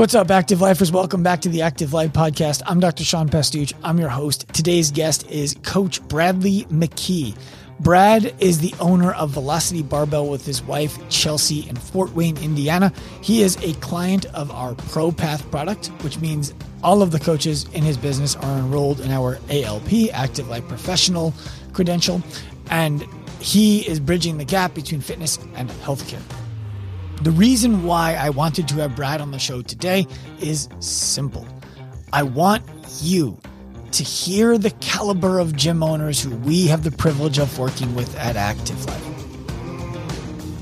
What's up, Active Lifers? Welcome back to the Active Life Podcast. I'm Dr. Sean Pastuch. I'm your host. Today's guest is Coach Bradley McKee. Brad is the owner of Velocity Barbell with his wife, Chelsea, in Fort Wayne, Indiana. He is a client of our ProPath product, which means all of the coaches in his business are enrolled in our ALP, Active Life Professional credential, and he is bridging the gap between fitness and healthcare. The reason why I wanted to have Brad on the show today is simple. I want you to hear the caliber of gym owners who we have the privilege of working with at Active Life.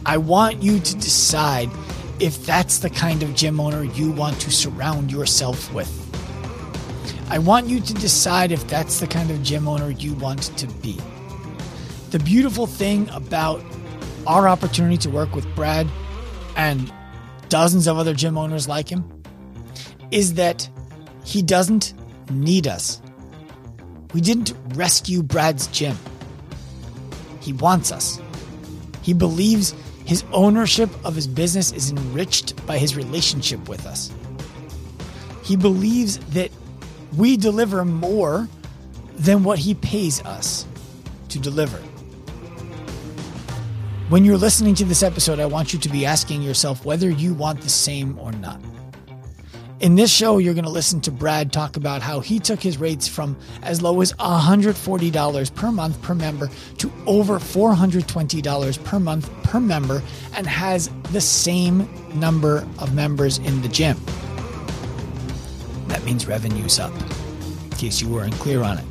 I want you to decide if that's the kind of gym owner you want to surround yourself with. I want you to decide if that's the kind of gym owner you want to be. The beautiful thing about our opportunity to work with Brad and dozens of other gym owners like him is that he doesn't need us. We didn't rescue Brad's gym. He wants us. He believes his ownership of his business is enriched by his relationship with us. He believes that we deliver more than what he pays us to deliver. When you're listening to this episode, I want you to be asking yourself whether you want the same or not. In this show, you're going to listen to Brad talk about how he took his rates from as low as $140 per month per member to over $420 per month per member and has the same number of members in the gym. That means revenue's up, in case you weren't clear on it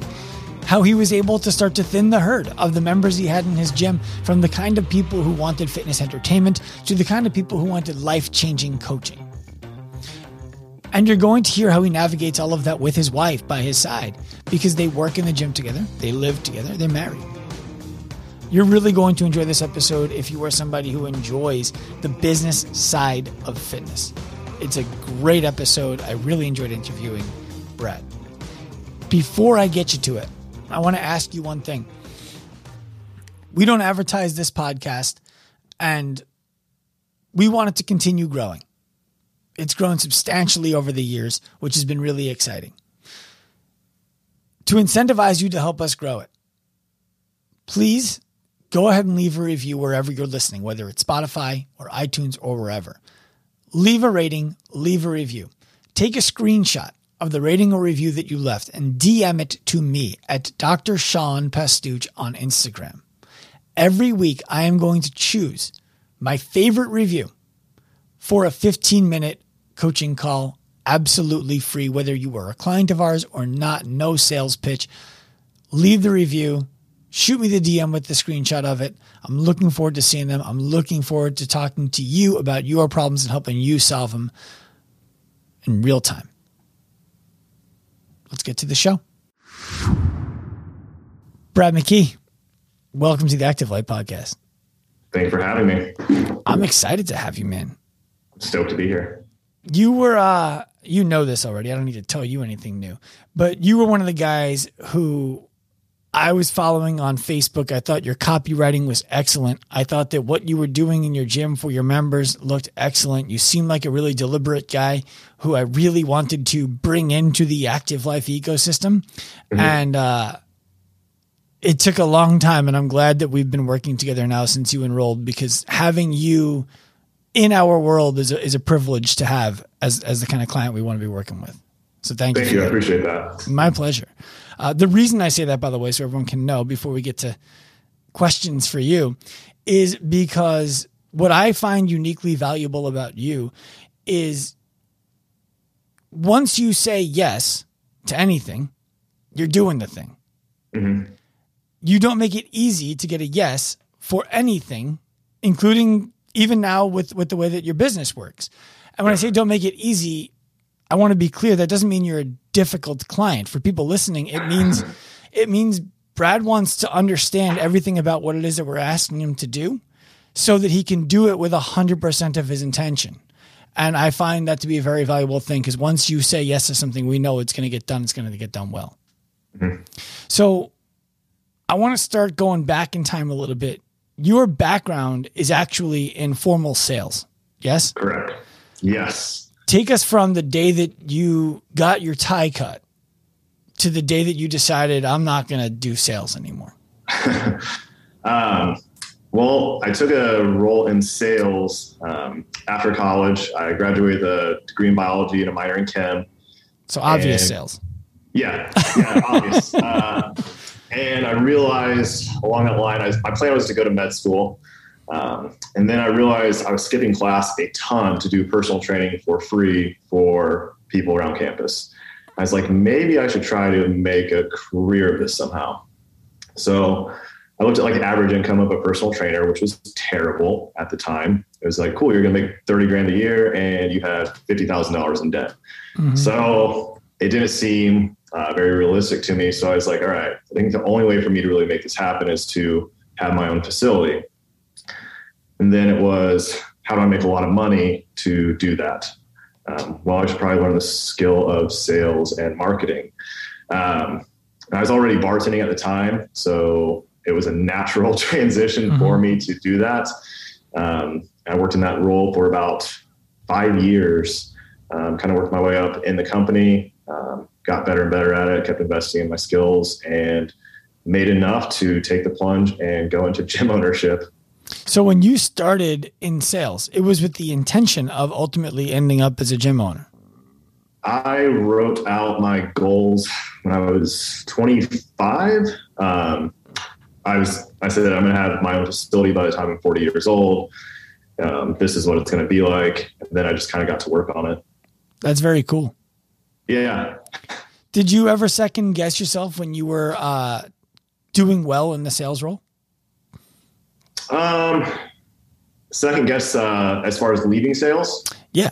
how he was able to start to thin the herd of the members he had in his gym from the kind of people who wanted fitness entertainment to the kind of people who wanted life changing coaching. And you're going to hear how he navigates all of that with his wife by his side because they work in the gym together, they live together, they're married. You're really going to enjoy this episode if you are somebody who enjoys the business side of fitness. It's a great episode. I really enjoyed interviewing Brad. Before I get you to it, I want to ask you one thing. We don't advertise this podcast and we want it to continue growing. It's grown substantially over the years, which has been really exciting. To incentivize you to help us grow it, please go ahead and leave a review wherever you're listening, whether it's Spotify or iTunes or wherever. Leave a rating, leave a review. Take a screenshot of the rating or review that you left and DM it to me at Dr. Sean Pastuch on Instagram. Every week, I am going to choose my favorite review for a 15 minute coaching call, absolutely free, whether you were a client of ours or not, no sales pitch. Leave the review, shoot me the DM with the screenshot of it. I'm looking forward to seeing them. I'm looking forward to talking to you about your problems and helping you solve them in real time let's get to the show. Brad McKee, welcome to the Active Life Podcast. Thanks for having me. I'm excited to have you, man. I'm stoked to be here. You were, uh, you know this already. I don't need to tell you anything new, but you were one of the guys who I was following on Facebook. I thought your copywriting was excellent. I thought that what you were doing in your gym for your members looked excellent. You seemed like a really deliberate guy who I really wanted to bring into the active life ecosystem. Mm-hmm. And uh, it took a long time. And I'm glad that we've been working together now since you enrolled because having you in our world is a, is a privilege to have as, as the kind of client we want to be working with. So thank, thank you. you. I appreciate that. My pleasure. Uh, the reason I say that, by the way, so everyone can know before we get to questions for you, is because what I find uniquely valuable about you is once you say yes to anything, you're doing the thing. Mm-hmm. You don't make it easy to get a yes for anything, including even now with, with the way that your business works. And when I say don't make it easy, I want to be clear that doesn't mean you're a difficult client. For people listening, it means it means Brad wants to understand everything about what it is that we're asking him to do so that he can do it with 100% of his intention. And I find that to be a very valuable thing because once you say yes to something, we know it's going to get done. It's going to get done well. Mm-hmm. So I want to start going back in time a little bit. Your background is actually in formal sales. Yes? Correct. Yes. Take us from the day that you got your tie cut to the day that you decided I'm not going to do sales anymore. um, well, I took a role in sales um, after college. I graduated with a degree in biology and a minor in chem. So obvious and, sales. Yeah, yeah, obvious. uh, and I realized along that line, I, my plan was to go to med school. Um, and then I realized I was skipping class a ton to do personal training for free for people around campus. I was like, maybe I should try to make a career of this somehow. So I looked at like average income of a personal trainer, which was terrible at the time. It was like, cool, you're going to make 30 grand a year and you have $50,000 in debt. Mm-hmm. So it didn't seem uh, very realistic to me. So I was like, all right, I think the only way for me to really make this happen is to have my own facility. And then it was, how do I make a lot of money to do that? Um, well, I should probably learn the skill of sales and marketing. Um, I was already bartending at the time, so it was a natural transition mm-hmm. for me to do that. Um, I worked in that role for about five years, um, kind of worked my way up in the company, um, got better and better at it, kept investing in my skills, and made enough to take the plunge and go into gym ownership so when you started in sales, it was with the intention of ultimately ending up as a gym owner. I wrote out my goals when I was 25. Um, I was I said that I'm going to have my own facility by the time I'm 40 years old. Um, this is what it's going to be like. And then I just kind of got to work on it. That's very cool. Yeah. Did you ever second guess yourself when you were uh, doing well in the sales role? Um, second guess uh, as far as leaving sales. Yeah.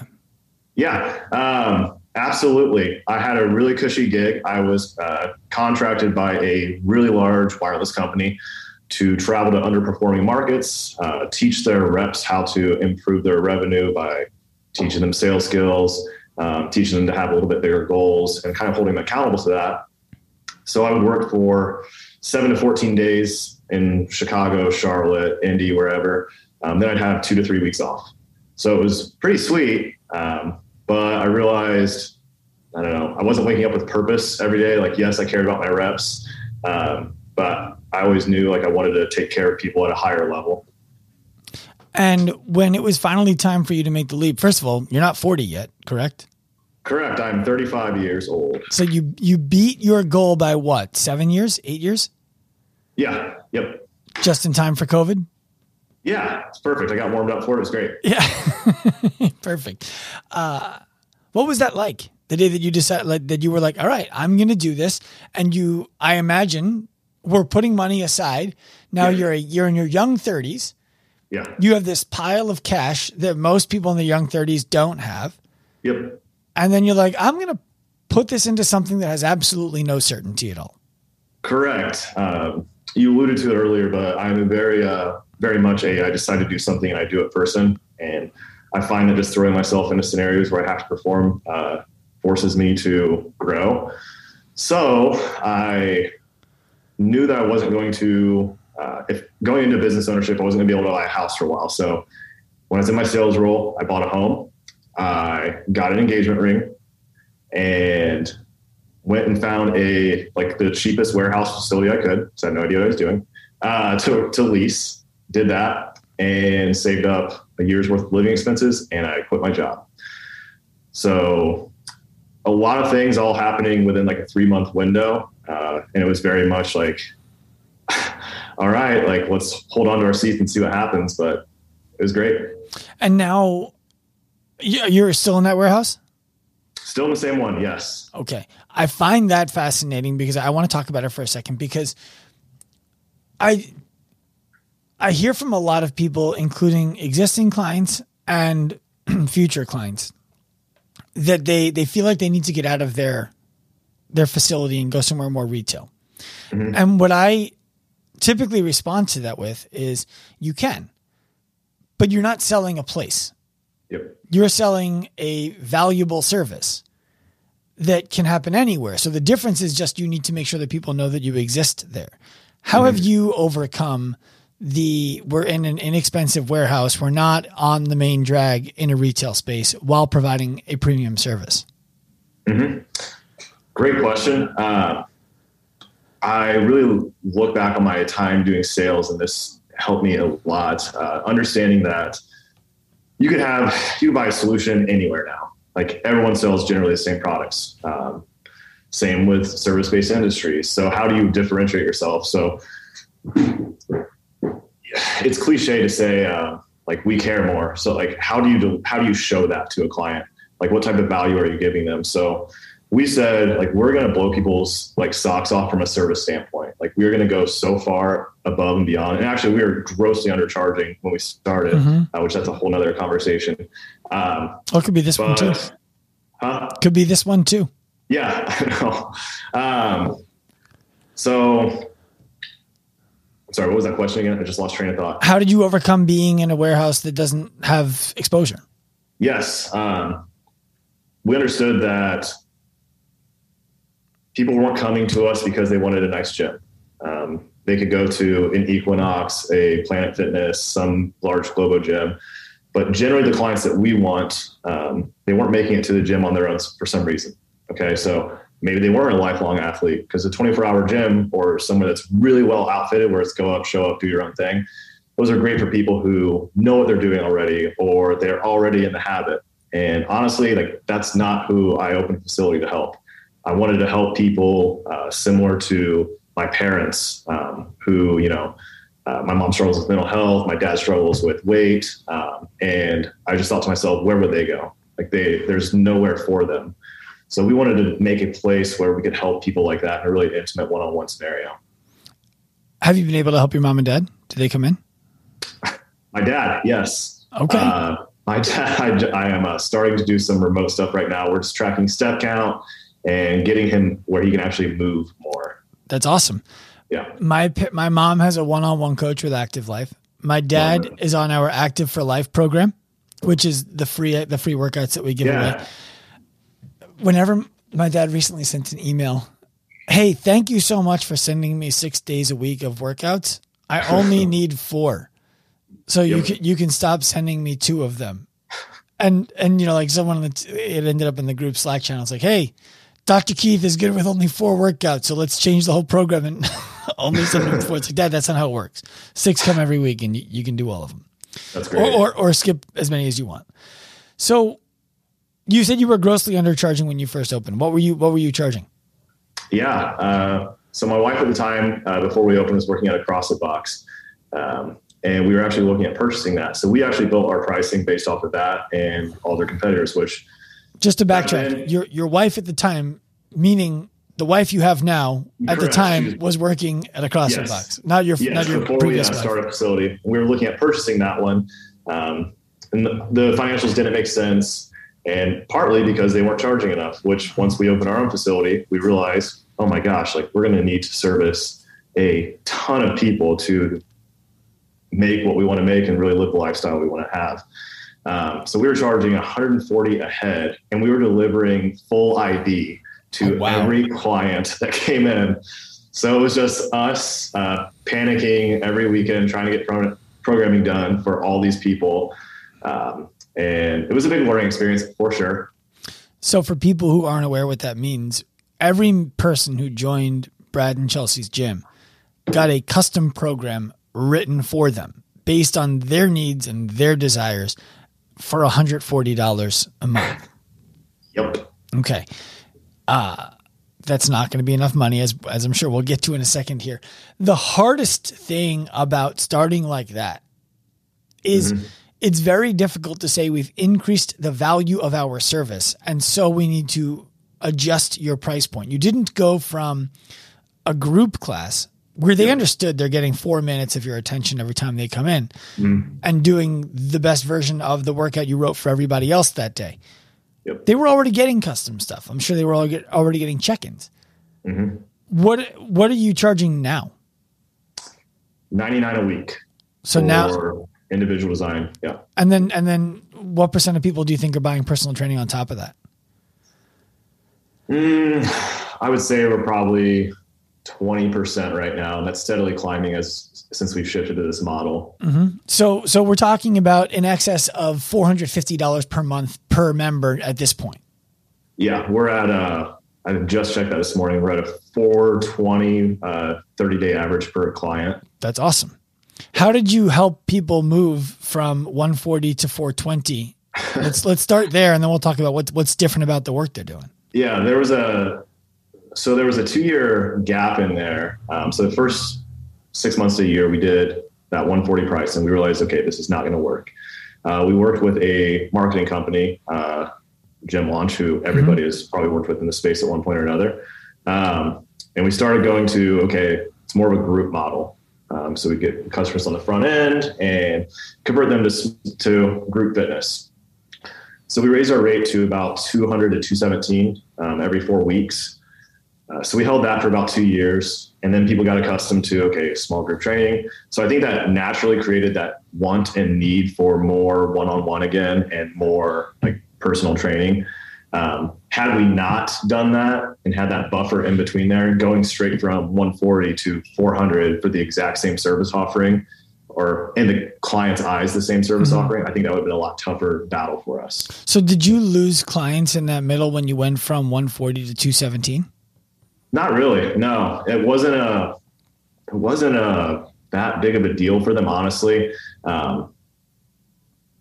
Yeah. Um, absolutely. I had a really cushy gig. I was uh, contracted by a really large wireless company to travel to underperforming markets, uh, teach their reps how to improve their revenue by teaching them sales skills, um, teaching them to have a little bit bigger goals, and kind of holding them accountable to that. So I would work for seven to 14 days in Chicago, Charlotte, Indy, wherever. Um, then I'd have two to three weeks off. So it was pretty sweet. Um, but I realized, I don't know, I wasn't waking up with purpose every day. Like, yes, I cared about my reps, um, but I always knew like I wanted to take care of people at a higher level. And when it was finally time for you to make the leap, first of all, you're not 40 yet, correct? Correct. I'm 35 years old. So you you beat your goal by what? Seven years? Eight years? Yeah. Yep. Just in time for COVID? Yeah, it's perfect. I got warmed up for it. It was great. Yeah. perfect. Uh, what was that like? The day that you decided like, that you were like, all right, I'm going to do this. And you, I imagine, were putting money aside. Now yeah. you're a, you're in your young 30s. Yeah. You have this pile of cash that most people in the young 30s don't have. Yep. And then you're like, I'm going to put this into something that has absolutely no certainty at all. Correct. Um, you alluded to it earlier, but I'm very, uh, very much a I decide to do something and I do it person. And I find that just throwing myself into scenarios where I have to perform uh, forces me to grow. So I knew that I wasn't going to, uh, if going into business ownership, I wasn't going to be able to buy a house for a while. So when I was in my sales role, I bought a home. I got an engagement ring and went and found a like the cheapest warehouse facility I could. So I had no idea what I was doing. Uh, to to lease, did that, and saved up a year's worth of living expenses, and I quit my job. So a lot of things all happening within like a three month window, uh, and it was very much like, all right, like let's hold on to our seats and see what happens. But it was great. And now you're still in that warehouse. Still the same one, yes. Okay. I find that fascinating because I want to talk about it for a second because I I hear from a lot of people, including existing clients and future clients, that they they feel like they need to get out of their their facility and go somewhere more retail. Mm-hmm. And what I typically respond to that with is you can, but you're not selling a place. Yep. You're selling a valuable service that can happen anywhere. So the difference is just you need to make sure that people know that you exist there. How mm-hmm. have you overcome the we're in an inexpensive warehouse. We're not on the main drag in a retail space while providing a premium service? Mm-hmm. Great question. Uh, I really look back on my time doing sales, and this helped me a lot. Uh, understanding that you could have you buy a solution anywhere now. Like everyone sells generally the same products. Um, same with service-based industries. So how do you differentiate yourself? So it's cliche to say uh, like we care more. So like how do you do, how do you show that to a client? Like what type of value are you giving them? So we said like we're going to blow people's like socks off from a service standpoint. Like we're going to go so far above and beyond. And actually, we were grossly undercharging when we started, mm-hmm. uh, which that's a whole nother conversation. Um, oh, it could be this but, one too. Huh? Could be this one too. Yeah, I know. Um, so, sorry, what was that question again? I just lost train of thought. How did you overcome being in a warehouse that doesn't have exposure? Yes, um, we understood that people weren't coming to us because they wanted a nice gym. Um, they could go to an Equinox, a Planet Fitness, some large Globo gym. But generally, the clients that we want, um, they weren't making it to the gym on their own for some reason. Okay, so maybe they weren't a lifelong athlete because a 24 hour gym or somewhere that's really well outfitted where it's go up, show up, do your own thing. Those are great for people who know what they're doing already or they're already in the habit. And honestly, like that's not who I open facility to help. I wanted to help people uh, similar to my parents, um, who, you know, uh, my mom struggles with mental health, my dad struggles with weight. Um, and I just thought to myself, where would they go? Like they, there's nowhere for them. So we wanted to make a place where we could help people like that in a really intimate one-on-one scenario. Have you been able to help your mom and dad? Did they come in? my dad, yes. Okay. Uh, my dad, I, I am uh, starting to do some remote stuff right now. We're just tracking step count and getting him where he can actually move more. That's awesome. Yeah. My my mom has a one-on-one coach with Active Life. My dad is on our Active for Life program, which is the free the free workouts that we give yeah. away. Whenever my dad recently sent an email, "Hey, thank you so much for sending me 6 days a week of workouts. I only need 4." So yep. you can you can stop sending me two of them. And and you know like someone it ended up in the group Slack channel. It's like, "Hey, Dr. Keith is good with only four workouts, so let's change the whole program and only seven four. It's like, Dad, that's not how it works. Six come every week, and you, you can do all of them. That's great. Or, or, or skip as many as you want. So, you said you were grossly undercharging when you first opened. What were you What were you charging? Yeah. Uh, so my wife at the time, uh, before we opened, was working at a CrossFit box, um, and we were actually looking at purchasing that. So we actually built our pricing based off of that and all their competitors, which just to backtrack, then, your your wife at the time, meaning the wife you have now, at the time was working at a CrossFit yes. box, not your yes, not your before previous we started a facility. We were looking at purchasing that one, um, and the, the financials didn't make sense, and partly because they weren't charging enough. Which once we opened our own facility, we realized, oh my gosh, like we're going to need to service a ton of people to make what we want to make and really live the lifestyle we want to have. Um, so we were charging 140 a head, and we were delivering full ID to oh, wow. every client that came in. So it was just us uh, panicking every weekend, trying to get pro- programming done for all these people, um, and it was a big learning experience for sure. So for people who aren't aware what that means, every person who joined Brad and Chelsea's gym got a custom program written for them based on their needs and their desires for $140 a month. Yep. Okay. Uh, that's not going to be enough money, as, as I'm sure we'll get to in a second here. The hardest thing about starting like that is mm-hmm. it's very difficult to say we've increased the value of our service. And so we need to adjust your price point. You didn't go from a group class where they understood they're getting four minutes of your attention every time they come in mm. and doing the best version of the workout you wrote for everybody else that day. Yep. They were already getting custom stuff. I'm sure they were already getting check-ins. Mm-hmm. What What are you charging now? Ninety nine a week. So now individual design, yeah. And then and then what percent of people do you think are buying personal training on top of that? Mm, I would say we're probably 20% right now. And that's steadily climbing as since we've shifted to this model. Mm-hmm. So, so we're talking about in excess of $450 per month per member at this point. Yeah, we're at uh I just checked that this morning. We're at a 420 uh, 30 day average per client. That's awesome. How did you help people move from 140 to 420? let's let's start there, and then we'll talk about what what's different about the work they're doing. Yeah, there was a so there was a two year gap in there. Um, so the first six months to a year, we did that 140 price, and we realized, okay, this is not going to work. Uh, we worked with a marketing company, uh, Gym Launch, who everybody mm-hmm. has probably worked with in the space at one point or another. Um, and we started going to, okay, it's more of a group model. Um, so we get customers on the front end and convert them to, to group fitness. So we raised our rate to about 200 to 217 um, every four weeks. Uh, so we held that for about two years, and then people got accustomed to okay, small group training. So I think that naturally created that want and need for more one-on-one again and more like personal training. Um, had we not done that and had that buffer in between there, going straight from 140 to 400 for the exact same service offering, or in the client's eyes, the same service mm-hmm. offering, I think that would have been a lot tougher battle for us. So, did you lose clients in that middle when you went from 140 to 217? Not really. No, it wasn't a. It wasn't a that big of a deal for them, honestly. Um,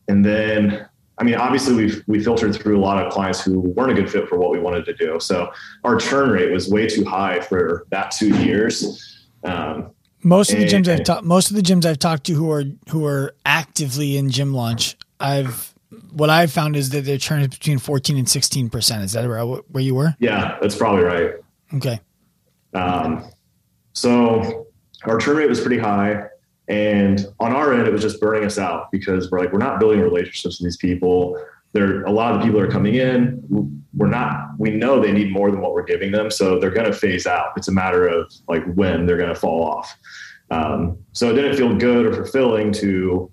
and then I mean, obviously we we filtered through a lot of clients who weren't a good fit for what we wanted to do. So our churn rate was way too high for that two years. Um, most of the gyms I've talked, most of the gyms I've talked to who are who are actively in gym launch, I've what I've found is that their churn is between fourteen and sixteen percent. Is that where, where you were? Yeah, that's probably right. Okay. Um, so our churn rate was pretty high. And on our end, it was just burning us out because we're like, we're not building relationships with these people. There, a lot of people are coming in. We're not. We know they need more than what we're giving them, so they're going to phase out. It's a matter of like when they're going to fall off. Um, so it didn't feel good or fulfilling to,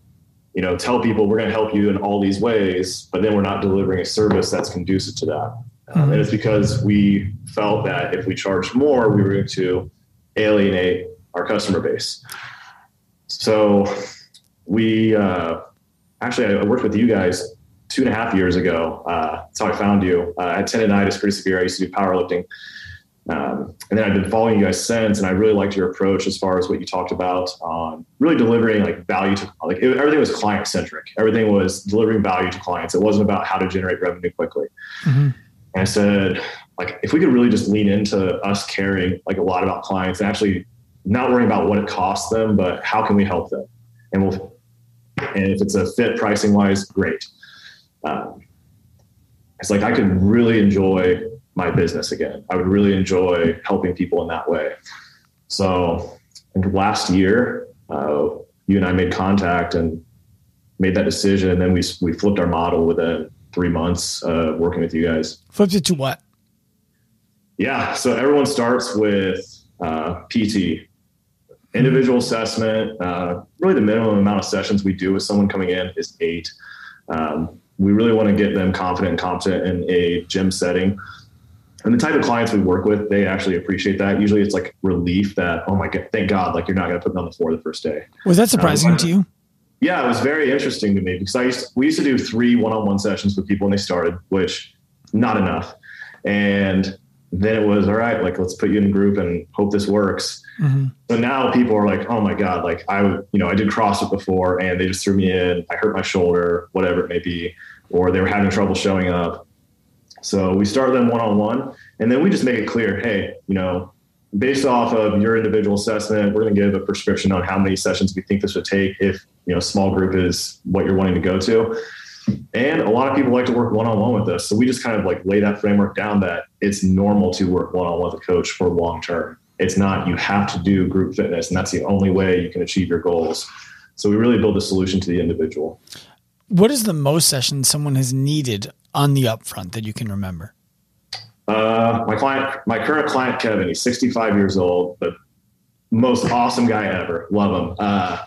you know, tell people we're going to help you in all these ways, but then we're not delivering a service that's conducive to that. Um, mm-hmm. and it's because we felt that if we charged more, we were going to alienate our customer base. So we uh, actually I worked with you guys two and a half years ago. Uh, that's how I found you. Uh, I had tendonitis pretty severe. I used to do powerlifting. Um, and then I've been following you guys since, and I really liked your approach as far as what you talked about on really delivering like value to like it, everything was client centric. Everything was delivering value to clients. It wasn't about how to generate revenue quickly. Mm-hmm. And I said, like, if we could really just lean into us caring like a lot about clients and actually not worrying about what it costs them, but how can we help them? And we'll, and if it's a fit pricing wise, great. Um, it's like I could really enjoy my business again. I would really enjoy helping people in that way. So, last year, uh, you and I made contact and made that decision, and then we we flipped our model within three months uh, working with you guys. Flipped it to what? Yeah, so everyone starts with uh, PT, individual assessment. Uh, really, the minimum amount of sessions we do with someone coming in is eight. Um, we really want to get them confident and competent in a gym setting. And the type of clients we work with, they actually appreciate that. Usually, it's like relief that, oh my god, thank God, like you're not going to put me on the floor the first day. Was that surprising um, to you? Yeah, it was very interesting to me because I used to, we used to do three one-on-one sessions with people when they started, which not enough. And then it was all right, like let's put you in a group and hope this works. Mm-hmm. So now people are like, oh my God, like I, you know, I did CrossFit before and they just threw me in, I hurt my shoulder, whatever it may be, or they were having trouble showing up. So we start them one on one and then we just make it clear, hey, you know, based off of your individual assessment, we're going to give a prescription on how many sessions we think this would take if, you know, small group is what you're wanting to go to. And a lot of people like to work one on one with us. So we just kind of like lay that framework down that it's normal to work one on one with a coach for long term. It's not you have to do group fitness, and that's the only way you can achieve your goals. So we really build a solution to the individual. What is the most session someone has needed on the upfront that you can remember? Uh, my client, my current client, Kevin, he's 65 years old, the most awesome guy ever. Love him. Uh,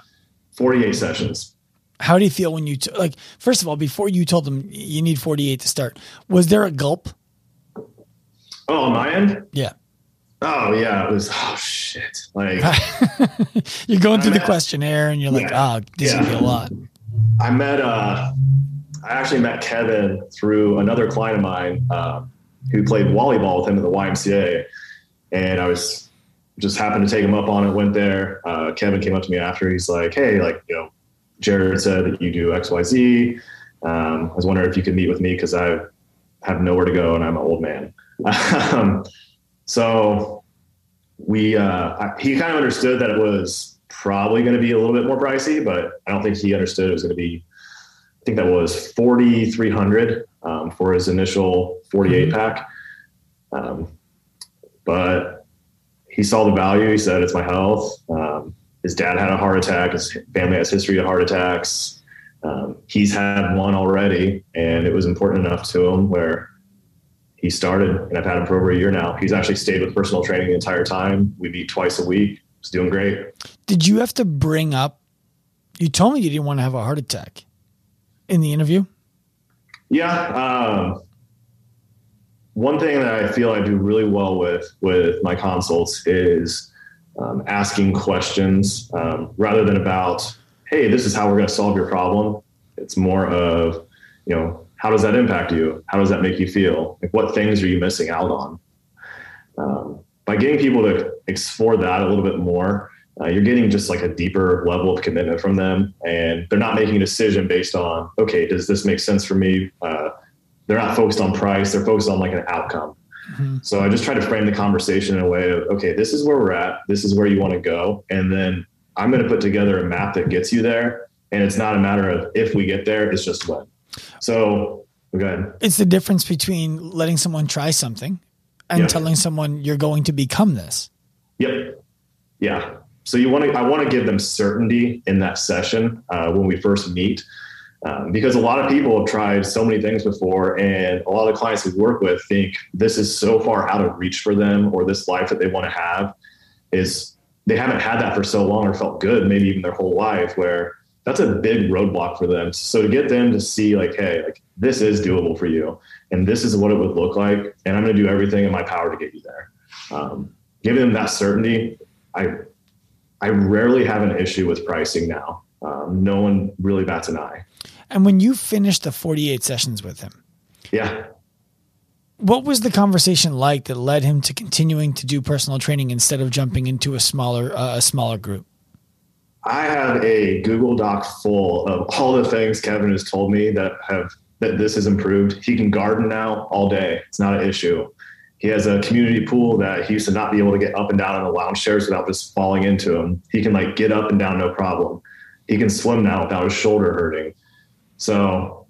48 sessions. How do you feel when you, t- like, first of all, before you told them you need 48 to start, was there a gulp? Oh, on my end? Yeah. Oh yeah, it was oh shit. Like you're going through the questionnaire and you're like, yeah, oh, this yeah. is a lot. I met uh I actually met Kevin through another client of mine uh, who played volleyball with him at the YMCA, and I was just happened to take him up on it. Went there. Uh, Kevin came up to me after. He's like, "Hey, like you know, Jared said that you do X Y Z. Um, I was wondering if you could meet with me because I have nowhere to go and I'm an old man." um, so we uh, he kind of understood that it was probably going to be a little bit more pricey, but I don't think he understood it was going to be I think that was 4,300 um, for his initial 48 mm-hmm. pack. Um, but he saw the value. He said, it's my health. Um, his dad had a heart attack. His family has history of heart attacks. Um, he's had one already, and it was important enough to him where he started, and I've had him for over a year now. He's actually stayed with personal training the entire time. We meet twice a week. He's doing great. Did you have to bring up? You told me you didn't want to have a heart attack in the interview? Yeah. Um, one thing that I feel I do really well with with my consults is um, asking questions um, rather than about, hey, this is how we're going to solve your problem. It's more of, you know, how does that impact you? How does that make you feel? Like, what things are you missing out on? Um, by getting people to explore that a little bit more, uh, you're getting just like a deeper level of commitment from them and they're not making a decision based on okay does this make sense for me uh, they're not focused on price they're focused on like an outcome. Mm-hmm. so i just try to frame the conversation in a way of okay this is where we're at this is where you want to go and then i'm going to put together a map that gets you there and it's not a matter of if we get there it's just when. So go ahead. It's the difference between letting someone try something and yep. telling someone you're going to become this. Yep. Yeah. So you want to, I want to give them certainty in that session uh, when we first meet, um, because a lot of people have tried so many things before, and a lot of the clients we work with think this is so far out of reach for them, or this life that they want to have is they haven't had that for so long or felt good, maybe even their whole life, where that's a big roadblock for them. So to get them to see like, hey, like this is doable for you, and this is what it would look like, and I'm going to do everything in my power to get you there. Um, giving them that certainty, I I rarely have an issue with pricing now. Um, no one really bats an eye. And when you finished the 48 sessions with him, yeah. What was the conversation like that led him to continuing to do personal training instead of jumping into a smaller uh, a smaller group? I have a Google Doc full of all the things Kevin has told me that have that this has improved. He can garden now all day. It's not an issue. He has a community pool that he used to not be able to get up and down in the lounge chairs without just falling into them. He can like get up and down no problem. He can swim now without his shoulder hurting. So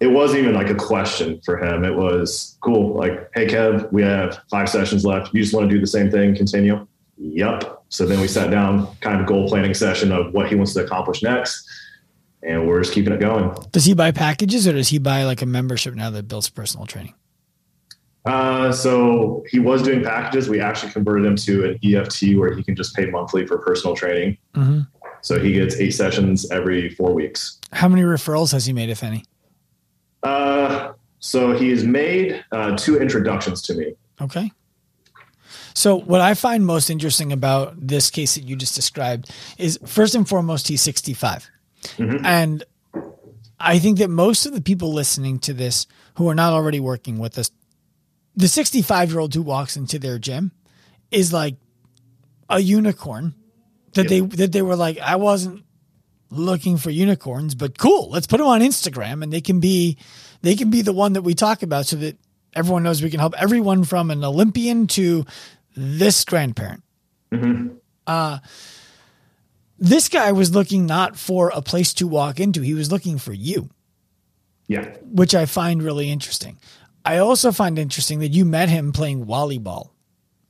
it wasn't even like a question for him. It was cool. Like, hey Kev, we have five sessions left. You just want to do the same thing, continue? Yep. So then we sat down, kind of goal planning session of what he wants to accomplish next. And we're just keeping it going. Does he buy packages or does he buy like a membership now that builds personal training? Uh, so he was doing packages. We actually converted him to an EFT where he can just pay monthly for personal training. Mm-hmm. So he gets eight sessions every four weeks. How many referrals has he made, if any? Uh, so he's made uh, two introductions to me. Okay. So what I find most interesting about this case that you just described is first and foremost, he's 65. Mm-hmm. And I think that most of the people listening to this who are not already working with us the 65 year old who walks into their gym is like a unicorn that they that they were like I wasn't looking for unicorns but cool let's put them on Instagram and they can be they can be the one that we talk about so that everyone knows we can help everyone from an Olympian to this grandparent. Mm-hmm. Uh, this guy was looking not for a place to walk into; he was looking for you. Yeah, which I find really interesting. I also find interesting that you met him playing volleyball.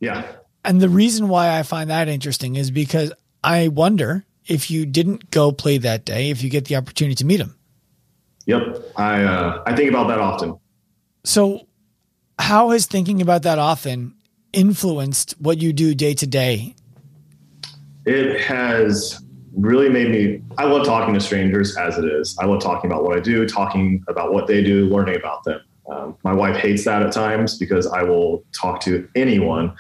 Yeah. And the reason why I find that interesting is because I wonder if you didn't go play that day, if you get the opportunity to meet him. Yep. I uh, I think about that often. So how has thinking about that often influenced what you do day to day? It has really made me I love talking to strangers as it is. I love talking about what I do, talking about what they do, learning about them. Um, my wife hates that at times because I will talk to anyone.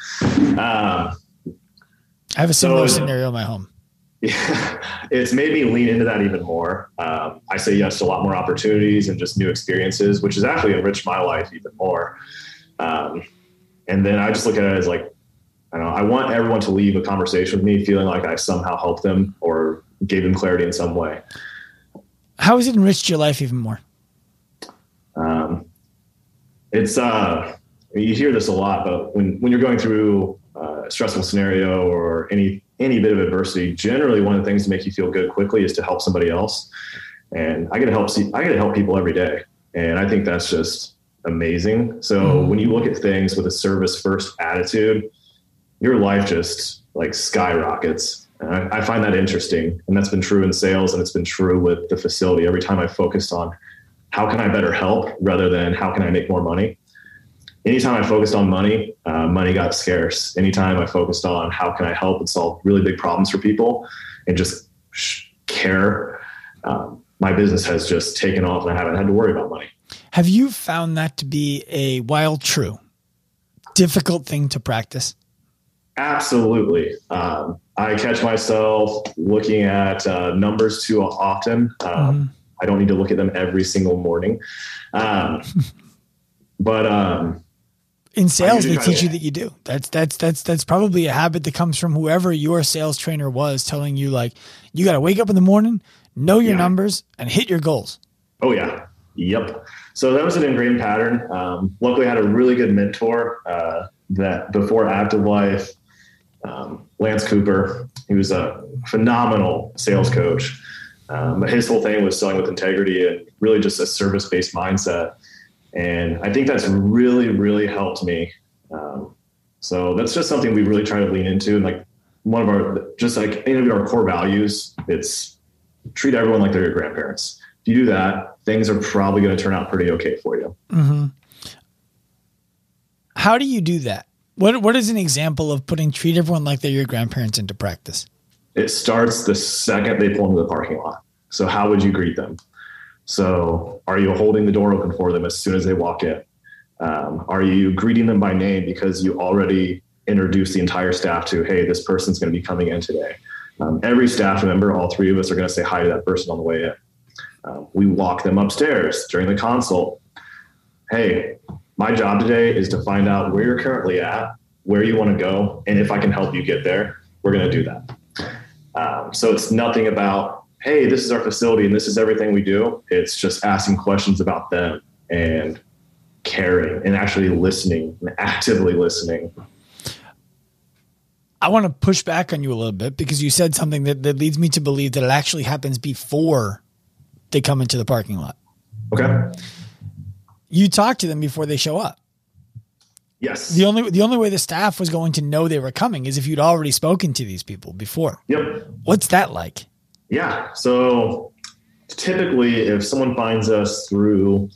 Um, I have a similar so, scenario in my home. Yeah, it's made me lean into that even more. Um, I say yes to a lot more opportunities and just new experiences, which has actually enriched my life even more. Um, and then I just look at it as like, I don't know I want everyone to leave a conversation with me feeling like I somehow helped them or gave them clarity in some way. How has it enriched your life even more? Um, it's uh, you hear this a lot, but when when you're going through a stressful scenario or any any bit of adversity, generally one of the things to make you feel good quickly is to help somebody else. And I get to help see, I get to help people every day, and I think that's just amazing. So mm-hmm. when you look at things with a service first attitude, your life just like skyrockets. I, I, find that interesting, and that's been true in sales, and it's been true with the facility. Every time I focused on how can I better help rather than how can I make more money. Anytime I focused on money, uh, money got scarce. Anytime I focused on how can I help and solve really big problems for people, and just care, um, my business has just taken off, and I haven't had to worry about money. Have you found that to be a wild true difficult thing to practice? Absolutely. Um, I catch myself looking at uh, numbers too often. Um, mm-hmm. I don't need to look at them every single morning. Um, but um, in sales, they teach you that you do. That's that's that's that's probably a habit that comes from whoever your sales trainer was telling you, like you got to wake up in the morning, know your yeah. numbers, and hit your goals. Oh yeah, yep. So that was an ingrained pattern. Um, luckily, I had a really good mentor uh, that before Active Life um, Lance Cooper. He was a phenomenal sales coach. Um, but his whole thing was selling with integrity and really just a service based mindset. And I think that's really, really helped me. Um, so that's just something we really try to lean into. And like one of our, just like any of our core values, it's treat everyone like they're your grandparents. If you do that, things are probably going to turn out pretty okay for you. Mm-hmm. How do you do that? What what is an example of putting treat everyone like they're your grandparents into practice? It starts the second they pull into the parking lot. So how would you greet them? So are you holding the door open for them as soon as they walk in? Um, are you greeting them by name because you already introduced the entire staff to, hey, this person's going to be coming in today? Um, every staff member, all three of us, are going to say hi to that person on the way in. Um, we walk them upstairs during the consult. Hey, my job today is to find out where you're currently at, where you want to go, and if I can help you get there, we're going to do that. Um, so it's nothing about, hey, this is our facility and this is everything we do. It's just asking questions about them and caring and actually listening and actively listening. I want to push back on you a little bit because you said something that, that leads me to believe that it actually happens before they come into the parking lot. Okay you talk to them before they show up. Yes. The only the only way the staff was going to know they were coming is if you'd already spoken to these people before. Yep. What's that like? Yeah. So typically, if someone finds us through,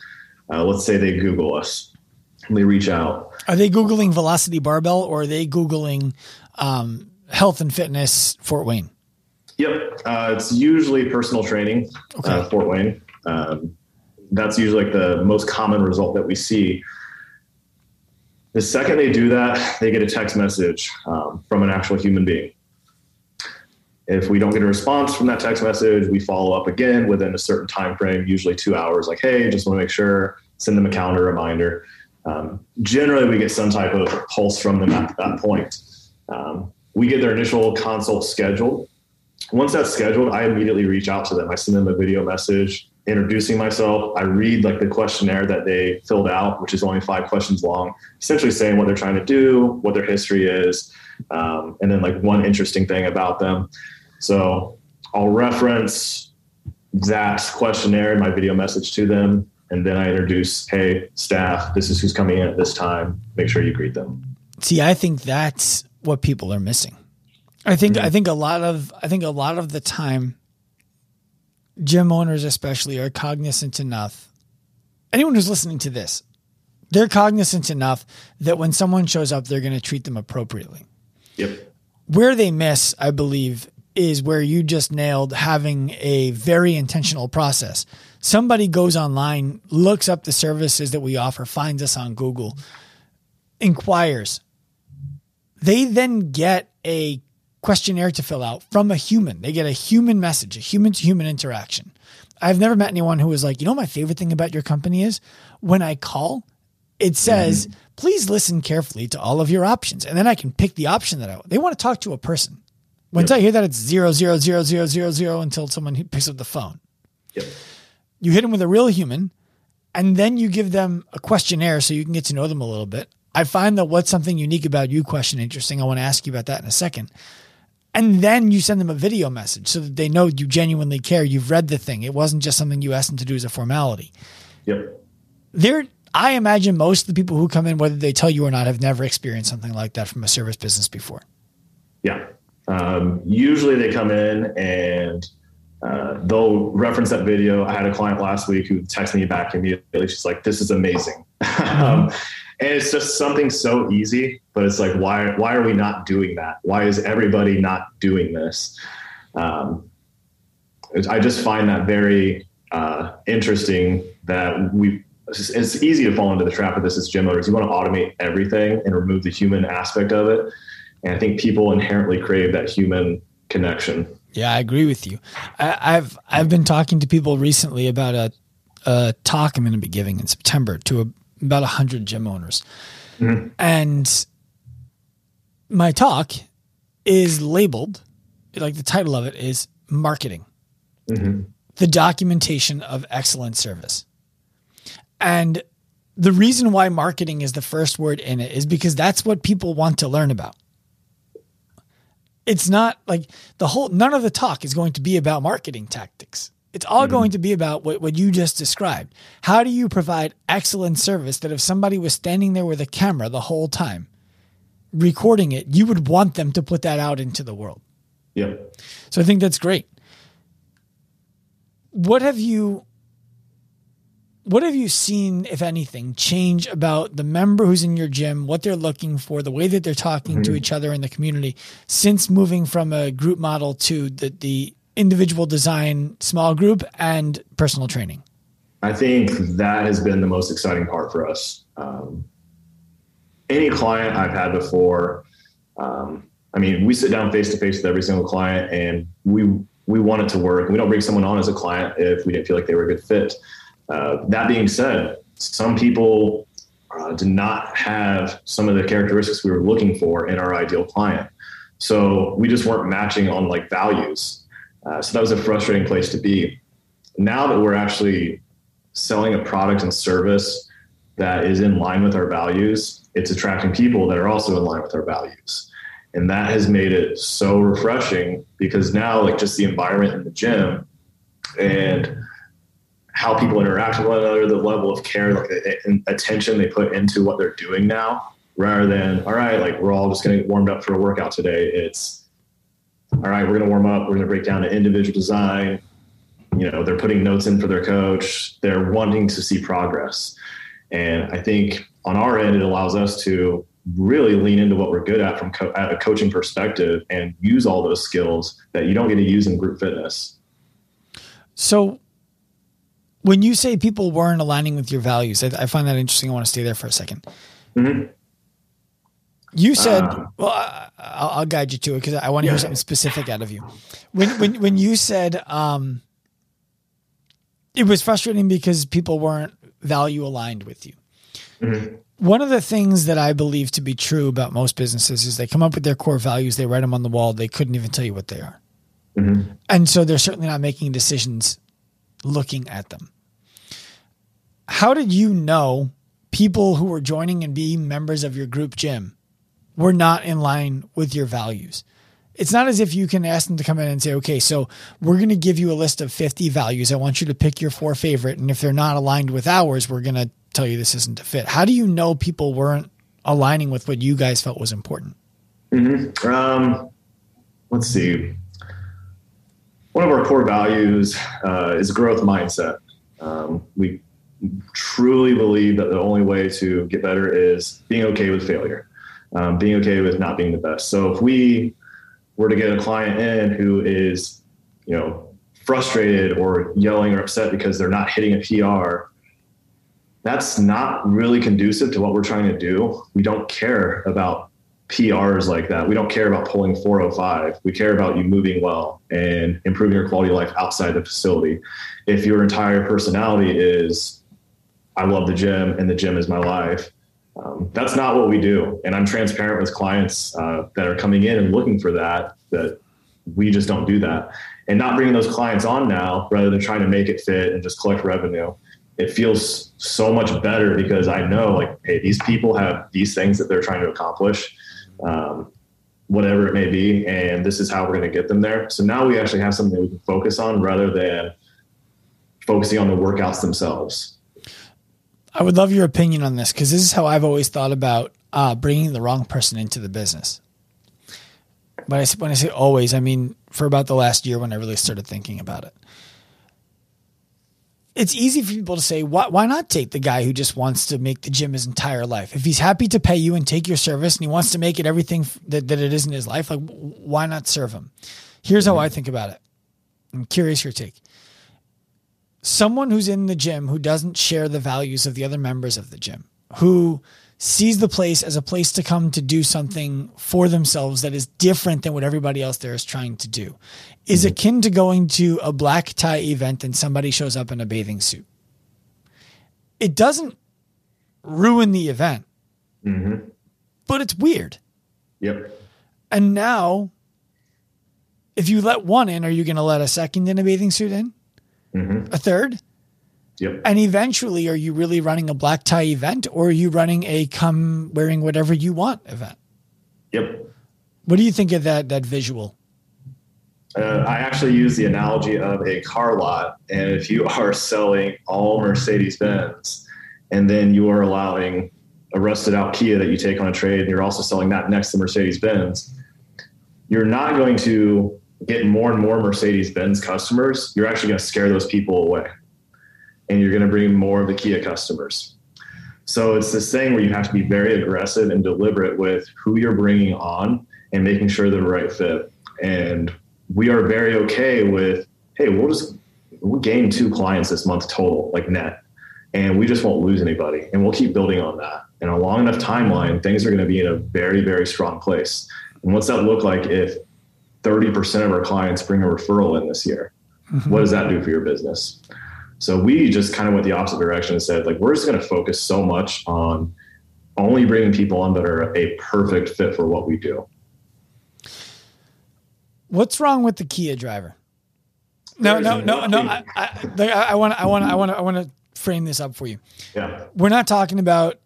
uh, let's say they Google us, and they reach out. Are they googling Velocity Barbell or are they googling um, health and fitness Fort Wayne? Yep. Uh, it's usually personal training, okay. uh, Fort Wayne. Um, that's usually like the most common result that we see. The second they do that, they get a text message um, from an actual human being. If we don't get a response from that text message, we follow up again within a certain time frame, usually two hours. Like, hey, just want to make sure. Send them a calendar reminder. Um, generally, we get some type of pulse from them at that point. Um, we get their initial consult scheduled. Once that's scheduled, I immediately reach out to them. I send them a video message introducing myself. I read like the questionnaire that they filled out, which is only five questions long, essentially saying what they're trying to do, what their history is, um, and then like one interesting thing about them. So I'll reference that questionnaire in my video message to them. And then I introduce, hey, staff, this is who's coming in at this time. Make sure you greet them. See, I think that's what people are missing. I think mm-hmm. I think a lot of I think a lot of the time gym owners especially are cognizant enough. Anyone who's listening to this, they're cognizant enough that when someone shows up, they're going to treat them appropriately. Yep. Where they miss, I believe, is where you just nailed having a very intentional process. somebody goes online, looks up the services that we offer, finds us on Google, inquires. They then get a questionnaire to fill out from a human. They get a human message, a human to human interaction. I've never met anyone who was like, you know, my favorite thing about your company is when I call, it says, mm-hmm. please listen carefully to all of your options. And then I can pick the option that I want. They want to talk to a person. Once yep. I hear that, it's zero, zero, zero, zero, zero, zero until someone picks up the phone. Yep. You hit them with a real human, and then you give them a questionnaire so you can get to know them a little bit. I find that what's something unique about you question interesting. I want to ask you about that in a second. And then you send them a video message so that they know you genuinely care. You've read the thing. It wasn't just something you asked them to do as a formality. Yep. There, I imagine most of the people who come in, whether they tell you or not, have never experienced something like that from a service business before. Yeah. Um, usually they come in and uh, they'll reference that video. I had a client last week who texted me back immediately. She's like, "This is amazing," um, and it's just something so easy. But it's like, why? Why are we not doing that? Why is everybody not doing this? Um, I just find that very uh, interesting. That we it's, easy to fall into the trap of this as gym owners. You want to automate everything and remove the human aspect of it. And I think people inherently crave that human connection. Yeah, I agree with you. I, have I've been talking to people recently about a, a talk I'm going to be giving in September to a, about hundred gym owners, mm-hmm. and my talk is labeled like the title of it is marketing, mm-hmm. the documentation of excellent service, and the reason why marketing is the first word in it is because that's what people want to learn about it's not like the whole none of the talk is going to be about marketing tactics. It's all mm-hmm. going to be about what, what you just described. How do you provide excellent service that if somebody was standing there with a camera the whole time recording it, you would want them to put that out into the world. Yeah. So I think that's great. What have you what have you seen, if anything, change about the member who's in your gym, what they're looking for, the way that they're talking mm-hmm. to each other in the community since moving from a group model to the, the individual design small group and personal training? I think that has been the most exciting part for us. Um, any client I've had before, um, I mean, we sit down face to face with every single client and we we want it to work. We don't bring someone on as a client if we didn't feel like they were a good fit. Uh, that being said, some people uh, did not have some of the characteristics we were looking for in our ideal client. So we just weren't matching on like values. Uh, so that was a frustrating place to be. Now that we're actually selling a product and service that is in line with our values, it's attracting people that are also in line with our values. And that has made it so refreshing because now, like, just the environment in the gym and how people interact with one another, the level of care, like attention they put into what they're doing now, rather than all right, like we're all just going to get warmed up for a workout today. It's all right, we're going to warm up. We're going to break down an individual design. You know, they're putting notes in for their coach. They're wanting to see progress, and I think on our end, it allows us to really lean into what we're good at from co- at a coaching perspective and use all those skills that you don't get to use in group fitness. So when you say people weren't aligning with your values, I, I find that interesting. I want to stay there for a 2nd mm-hmm. You said, uh, "Well, I, will guide you to it because I want to yeah. hear something specific out of you." When when when you said um, it was frustrating because people weren't value aligned with you. Mm-hmm. One of the things that I believe to be true about most businesses is they come up with their core values, they write them on the wall, they couldn't even tell you what they are, mm-hmm. and so they're certainly not making decisions looking at them. How did you know people who were joining and being members of your group gym were not in line with your values? It's not as if you can ask them to come in and say, okay, so we're going to give you a list of 50 values. I want you to pick your four favorite. And if they're not aligned with ours, we're going to tell you this isn't a fit. How do you know people weren't aligning with what you guys felt was important? Mm-hmm. Um, let's see one of our core values uh, is growth mindset. Um, we truly believe that the only way to get better is being okay with failure, um, being okay with not being the best. So if we were to get a client in who is, you know, frustrated or yelling or upset because they're not hitting a PR, that's not really conducive to what we're trying to do. We don't care about PRs like that. We don't care about pulling 405. We care about you moving well and improving your quality of life outside the facility. If your entire personality is, I love the gym and the gym is my life, um, that's not what we do. And I'm transparent with clients uh, that are coming in and looking for that, that we just don't do that. And not bringing those clients on now rather than trying to make it fit and just collect revenue it feels so much better because I know like, hey, these people have these things that they're trying to accomplish um, whatever it may be. And this is how we're going to get them there. So now we actually have something we can focus on rather than focusing on the workouts themselves. I would love your opinion on this because this is how I've always thought about uh, bringing the wrong person into the business. But when I say always, I mean for about the last year when I really started thinking about it it's easy for people to say, why, why not take the guy who just wants to make the gym his entire life? If he's happy to pay you and take your service and he wants to make it everything that, that it is in his life, like why not serve him? Here's how I think about it. I'm curious your take. Someone who's in the gym who doesn't share the values of the other members of the gym, who sees the place as a place to come to do something for themselves that is different than what everybody else there is trying to do is mm-hmm. akin to going to a black tie event and somebody shows up in a bathing suit. It doesn't ruin the event, mm-hmm. but it's weird. Yep. And now, if you let one in, are you going to let a second in a bathing suit in? Mm-hmm. A third? Yep. And eventually, are you really running a black tie event or are you running a come wearing whatever you want event? Yep. What do you think of that that visual? Uh, I actually use the analogy of a car lot. And if you are selling all Mercedes Benz and then you are allowing a rusted out Kia that you take on a trade and you're also selling that next to Mercedes Benz, you're not going to get more and more Mercedes Benz customers. You're actually going to scare those people away and you're going to bring more of the Kia customers. So it's this thing where you have to be very aggressive and deliberate with who you're bringing on and making sure they're the right fit. And we are very okay with, hey, we'll just we'll gain two clients this month total, like net, and we just won't lose anybody, and we'll keep building on that. And a long enough timeline, things are going to be in a very very strong place. And what's that look like if 30% of our clients bring a referral in this year? Mm-hmm. What does that do for your business? So we just kind of went the opposite direction and said, like, we're just going to focus so much on only bringing people on that are a perfect fit for what we do. What's wrong with the Kia driver? No, no, no, no. I, I want, I want, I want, I want to frame this up for you. Yeah, we're not talking about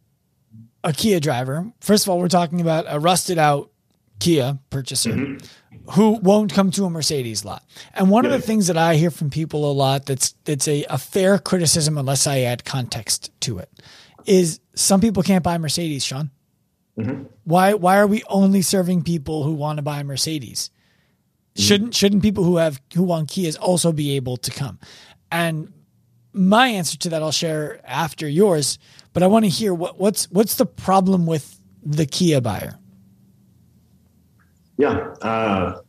a Kia driver. First of all, we're talking about a rusted out Kia purchaser. Mm-hmm who won't come to a Mercedes lot. And one yeah. of the things that I hear from people a lot that's that's a, a fair criticism unless I add context to it is some people can't buy Mercedes, Sean. Mm-hmm. Why why are we only serving people who want to buy Mercedes? Mm-hmm. Shouldn't shouldn't people who have who want Kias also be able to come? And my answer to that I'll share after yours, but I want to hear what, what's what's the problem with the Kia buyer? Yeah. Uh,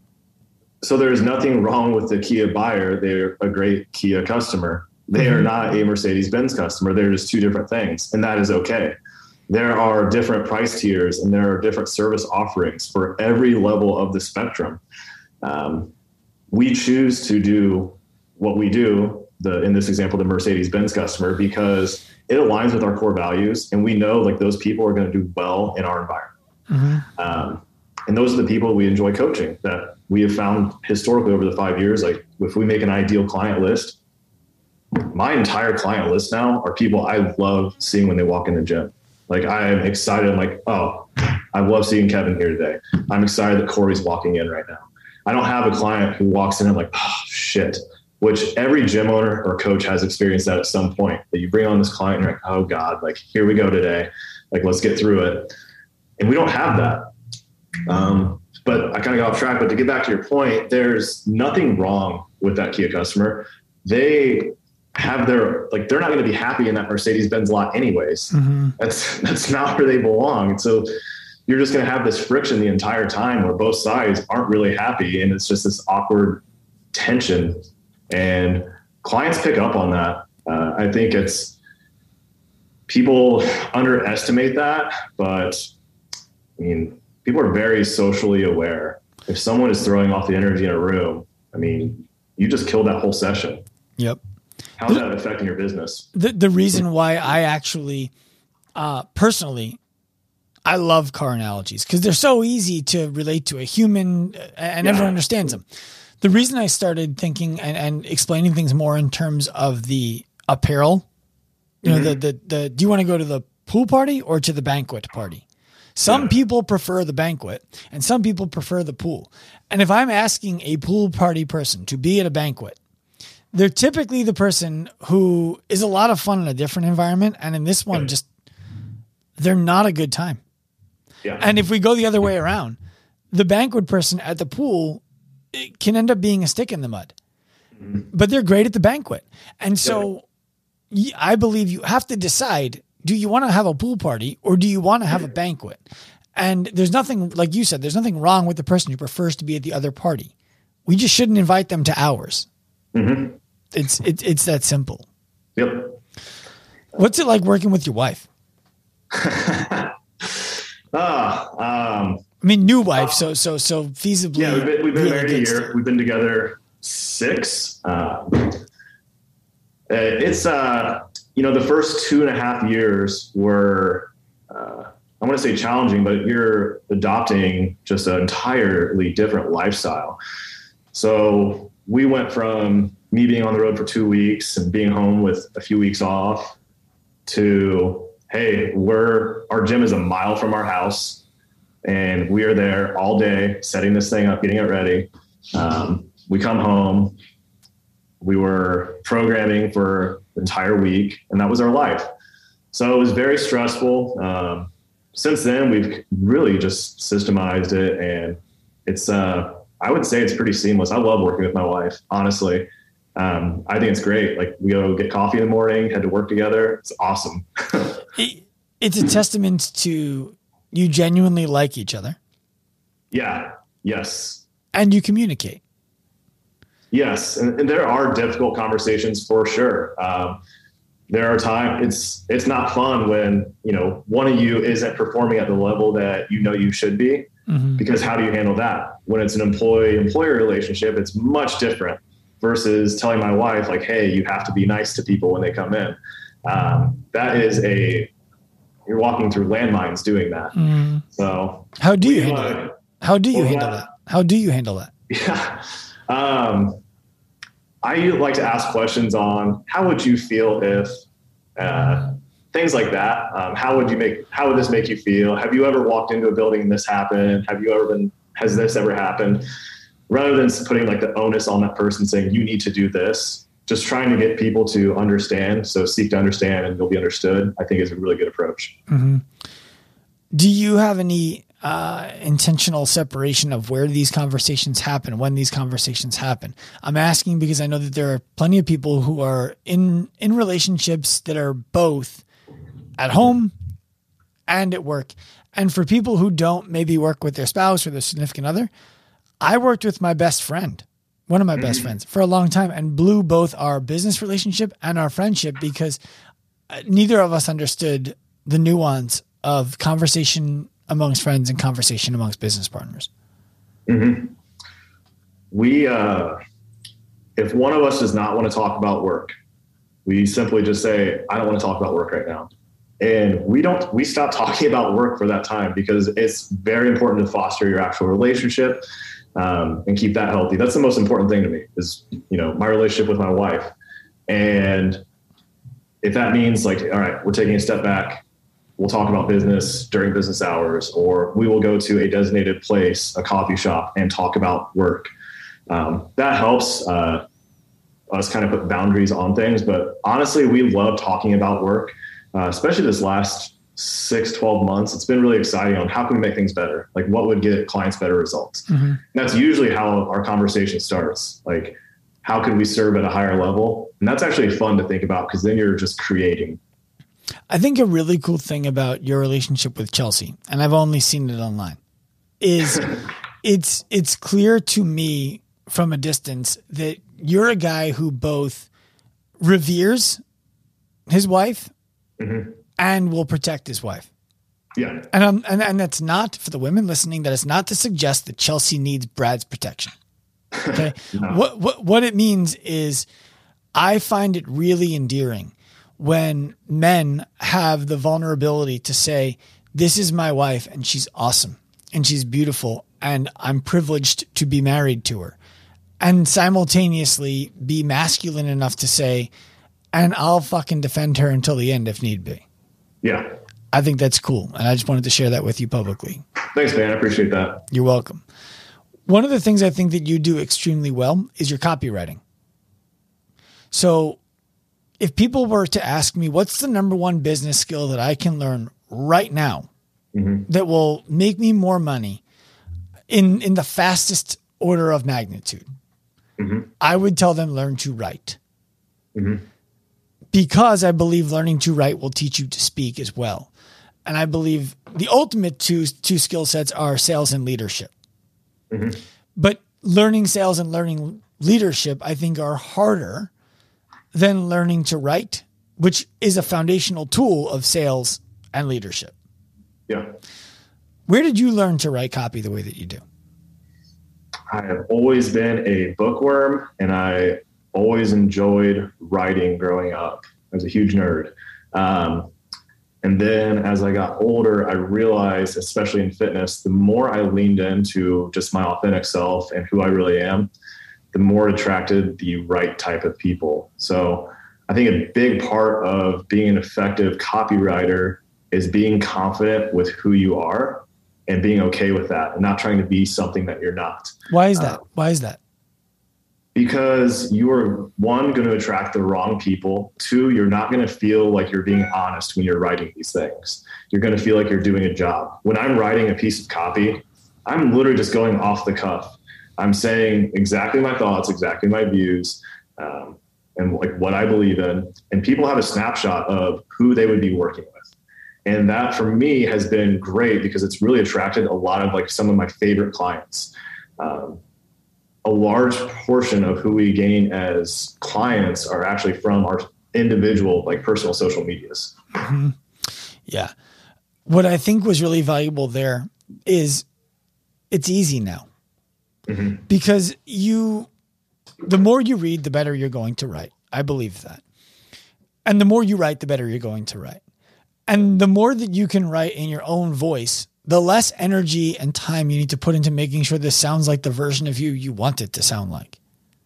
so there's nothing wrong with the Kia buyer. They're a great Kia customer. They are mm-hmm. not a Mercedes Benz customer. They're just two different things, and that is okay. There are different price tiers and there are different service offerings for every level of the spectrum. Um, we choose to do what we do, the in this example, the Mercedes Benz customer, because it aligns with our core values, and we know like those people are going to do well in our environment. Mm-hmm. Um, and those are the people we enjoy coaching that we have found historically over the five years. Like if we make an ideal client list, my entire client list now are people I love seeing when they walk in the gym. Like I am excited. I'm like, oh, I love seeing Kevin here today. I'm excited that Corey's walking in right now. I don't have a client who walks in and like, oh shit. Which every gym owner or coach has experienced that at some point. That you bring on this client and you're like, oh God, like here we go today. Like let's get through it. And we don't have that. Um, but I kind of got off track. But to get back to your point, there's nothing wrong with that Kia customer. They have their like they're not going to be happy in that Mercedes Benz lot anyways. Mm-hmm. That's that's not where they belong. So you're just going to have this friction the entire time where both sides aren't really happy, and it's just this awkward tension. And clients pick up on that. Uh, I think it's people underestimate that, but I mean, people are very socially aware. If someone is throwing off the energy in a room, I mean, you just killed that whole session. Yep. How's that affecting your business? The the reason why I actually uh, personally I love car analogies because they're so easy to relate to a human and Yeah. everyone understands them. The reason I started thinking and, and explaining things more in terms of the apparel, you know, the, mm-hmm. the, the, do you want to go to the pool party or to the banquet party? Some Yeah. people prefer the banquet and some people prefer the pool. And if I'm asking a pool party person to be at a banquet, they're typically the person who is a lot of fun in a different environment. And in this one, just they're not a good time. Yeah. And if we go the other way around, the banquet person at the pool can end up being a stick in the mud. But they're great at the banquet. And so I believe you have to decide do you want to have a pool party or do you want to have a banquet? And there's nothing, like you said, there's nothing wrong with the person who prefers to be at the other party. We just shouldn't invite them to ours. Mhm. It's, it's, it's that simple. Yep. What's it like working with your wife? Ah, um, I mean, new wife. So, so, so feasibly. yeah, we've been, we've been really married a year. We've been together six. Um, uh, it's uh, you know, the first two and a half years were uh, I want to say challenging, but you're adopting just an entirely different lifestyle. So we went from me being on the road for two weeks and being home with a few weeks off to hey, we're our gym is a mile from our house, and we are there all day setting this thing up, getting it ready. Um, we come home. We were programming for the entire week, and that was our life. So it was very stressful. Um, since then, we've really just systemized it, and it's. Uh, I would say it's pretty seamless. I love working with my wife, honestly. Um, I think it's great. Like we go get coffee in the morning, head to work together. It's awesome. It, it's a testament to you genuinely like each other yeah. Yes. and you communicate. Yes, and, and there are difficult conversations for sure. Um, there are times it's it's not fun when you know one of you isn't performing at the level that you know you should be. Mhm. Because how do you handle that? When it's an employee employer relationship, it's much different versus telling my wife like, "Hey, you have to be nice to people when they come in." Um, that is a you're walking through landmines doing that. Mhm. So How do you we, handle uh, that? How do you well, handle that- that? How do you handle that? Yeah. Um, I like to ask questions on how would you feel if uh, things like that. Um, how would you make? How would this make you feel? Have you ever walked into a building and this happened? Have you ever been? Has this ever happened? Rather than putting like the onus on that person saying you need to do this, just trying to get people to understand. So seek to understand and you'll be understood. I think is a really good approach. Do you have any uh, intentional separation of where these conversations happen, when these conversations happen? I'm asking because I know that there are plenty of people who are in in relationships that are both at home and at work. And for people who don't maybe work with their spouse or their significant other, I worked with my best friend, one of my best friends, for a long time and blew both our business relationship and our friendship because uh, neither of us understood the nuance of conversation amongst friends and conversation amongst business partners. we uh, if one of us does not want to talk about work we simply just say i don't want to talk about work right now. And we don't we stop talking about work for that time because it's very important to foster your actual relationship um, and keep that healthy. That's the most important thing to me is you know my relationship with my wife. And if that means like all right we're taking a step back we'll talk about business during business hours or we will go to a designated place a coffee shop and talk about work um, that helps uh, us kind of put boundaries on things. But honestly we love talking about work uh, especially this last six 12 months it's been really exciting on how can we make things better? Like what would get clients better results? And that's usually how our conversation starts. Like how can we serve at a higher level? And that's actually fun to think about because then you're just creating. I think a really cool thing about your relationship with Chelsea, and I've only seen it online, is it's it's clear to me from a distance that you're a guy who both reveres his wife Mhm. And will protect his wife. Yeah. And, um, and and that's not for the women listening. That is not to suggest that Chelsea needs Brad's protection. Okay, what what what it means is, I find it really endearing when men have the vulnerability to say, "This is my wife, and she's awesome, and she's beautiful, and I'm privileged to be married to her," and simultaneously be masculine enough to say, "And I'll fucking defend her until the end if need be." Yeah. I think that's cool, and I just wanted to share that with you publicly. Thanks, man. I appreciate that. You're welcome. One of the things I think that you do extremely well is your copywriting. So, if people were to ask me, what's the number one business skill that I can learn right now mm-hmm. that will make me more money in, in the fastest order of magnitude? Mm-hmm. I would tell them learn to write. Mm-hmm. Because I believe learning to write will teach you to speak as well. And I believe the ultimate two, two skill sets are sales and leadership. Mm-hmm. But learning sales and learning leadership, I think, are harder than learning to write, which is a foundational tool of sales and leadership. Yeah. Where did you learn to write copy the way that you do? I have always been a bookworm and I always enjoyed writing growing up. I was a huge nerd. Um, and then as I got older, I realized, especially in fitness, the more I leaned into just my authentic self and who I really am, the more attracted the right type of people. So I think a big part of being an effective copywriter is being confident with who you are and being okay with that and not trying to be something that you're not Why is that? Why is that? Because you are one going to attract the wrong people. Two you're not going to feel like you're being honest when you're writing these things. You're going to feel like you're doing a job. When i'm writing a piece of copy i'm literally just going off the cuff. I'm saying exactly my thoughts exactly my views um, and like what i believe in and people have a snapshot of who they would be working with. And that for me has been great because it's really attracted a lot of like some of my favorite clients. Um, a large portion of who we gain as clients are actually from our individual like personal social medias mm-hmm. Yeah. What I think was really valuable there is it's easy now mm-hmm. because you, the more you read, the better you're going to write. I believe that. And the more you write, the better you're going to write. And the more that you can write in your own voice, the less energy and time you need to put into making sure this sounds like the version of you you want it to sound like.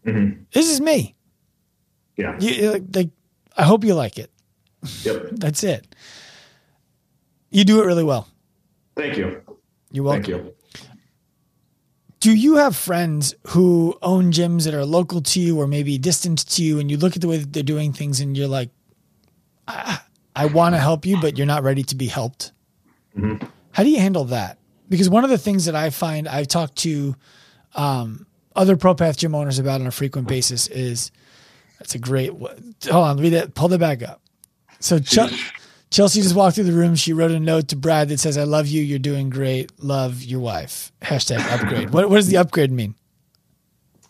Mm-hmm. This is me. yeah You, like, like, I hope you like it. yep That's it. You do it really well. thank you You're welcome. thank you Do you have friends who own gyms that are local to you or maybe distant to you, and you look at the way that they're doing things, and you're like, I, I want to help you, but you're not ready to be helped? Mm-hmm. How do you handle that? Because one of the things that I find I've talked to um, other ProPath gym owners about on a frequent basis is that's a great. Hold on, read it. Pull the bag up. So Ch- Chelsea just walked through the room. She wrote a note to Brad that says, "I love you. You're doing great. Love your wife." Hashtag upgrade. what, what does the upgrade mean?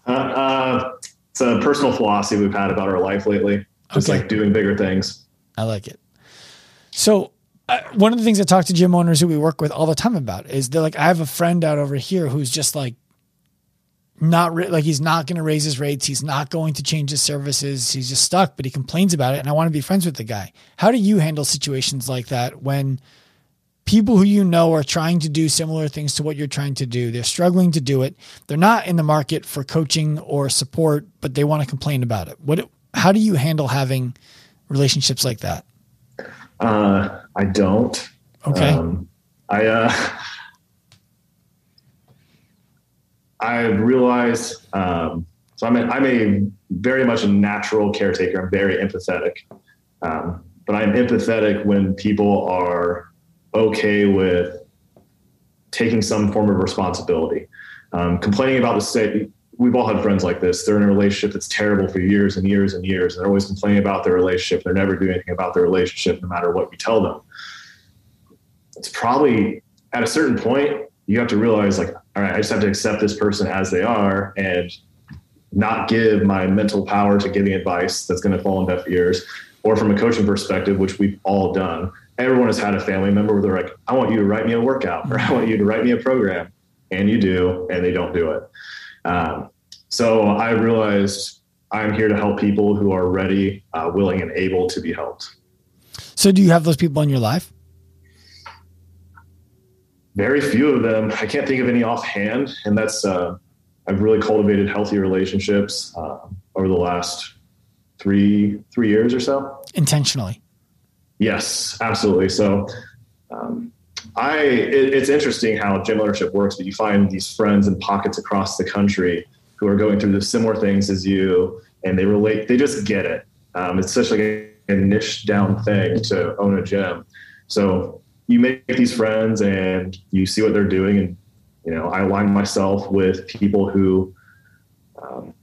uh, uh, it's a personal philosophy we've had about our life lately just Okay. like doing bigger things I like it. So, uh, one of the things I talk to gym owners who we work with all the time about is they're like, I have a friend out over here who's just like, not re- like he's not going to raise his rates. He's not going to change his services. He's just stuck, but he complains about it. And I want to be friends with the guy. How do you handle situations like that when people who you know are trying to do similar things to what you're trying to do? They're struggling to do it. They're not in the market for coaching or support, but they want to complain about it. What? How do you handle having relationships like that? Uh, i don't Okay. um, i uh, I realized um, so I'm a, I'm a very much a natural caretaker. I'm very empathetic, um, but I'm empathetic when people are okay with taking some form of responsibility. Um, complaining about the state. We've all had friends like this. They're in a relationship that's terrible for years and years and years. And they're always complaining about their relationship. They're never doing anything about their relationship, no matter what you tell them. It's probably at a certain point you have to realize like all right i just have to accept this person as they are and not give my mental power to giving advice that's going to fall on deaf ears, or from a coaching perspective, which we've all done. Everyone has had a family member where they're like, I want you to write me a workout or I want you to write me a program. And you do, and they don't do it. Um, so I realized I'm here to help people who are ready, uh, willing, and able to be helped. So, do you have those people in your life? Very few of them. I can't think of any offhand, and that's uh, I've really cultivated healthy relationships uh, over the last three three years or so. Intentionally. Yes, absolutely. So, um, I it, it's interesting how gym ownership works, but you find these friends in pockets across the country who are going through the similar things as you, and they relate. They just get it. Um, it's such like a, a niche down thing to own a gym. So you make these friends, and you see what they're doing, and you know I align myself with people who. Um,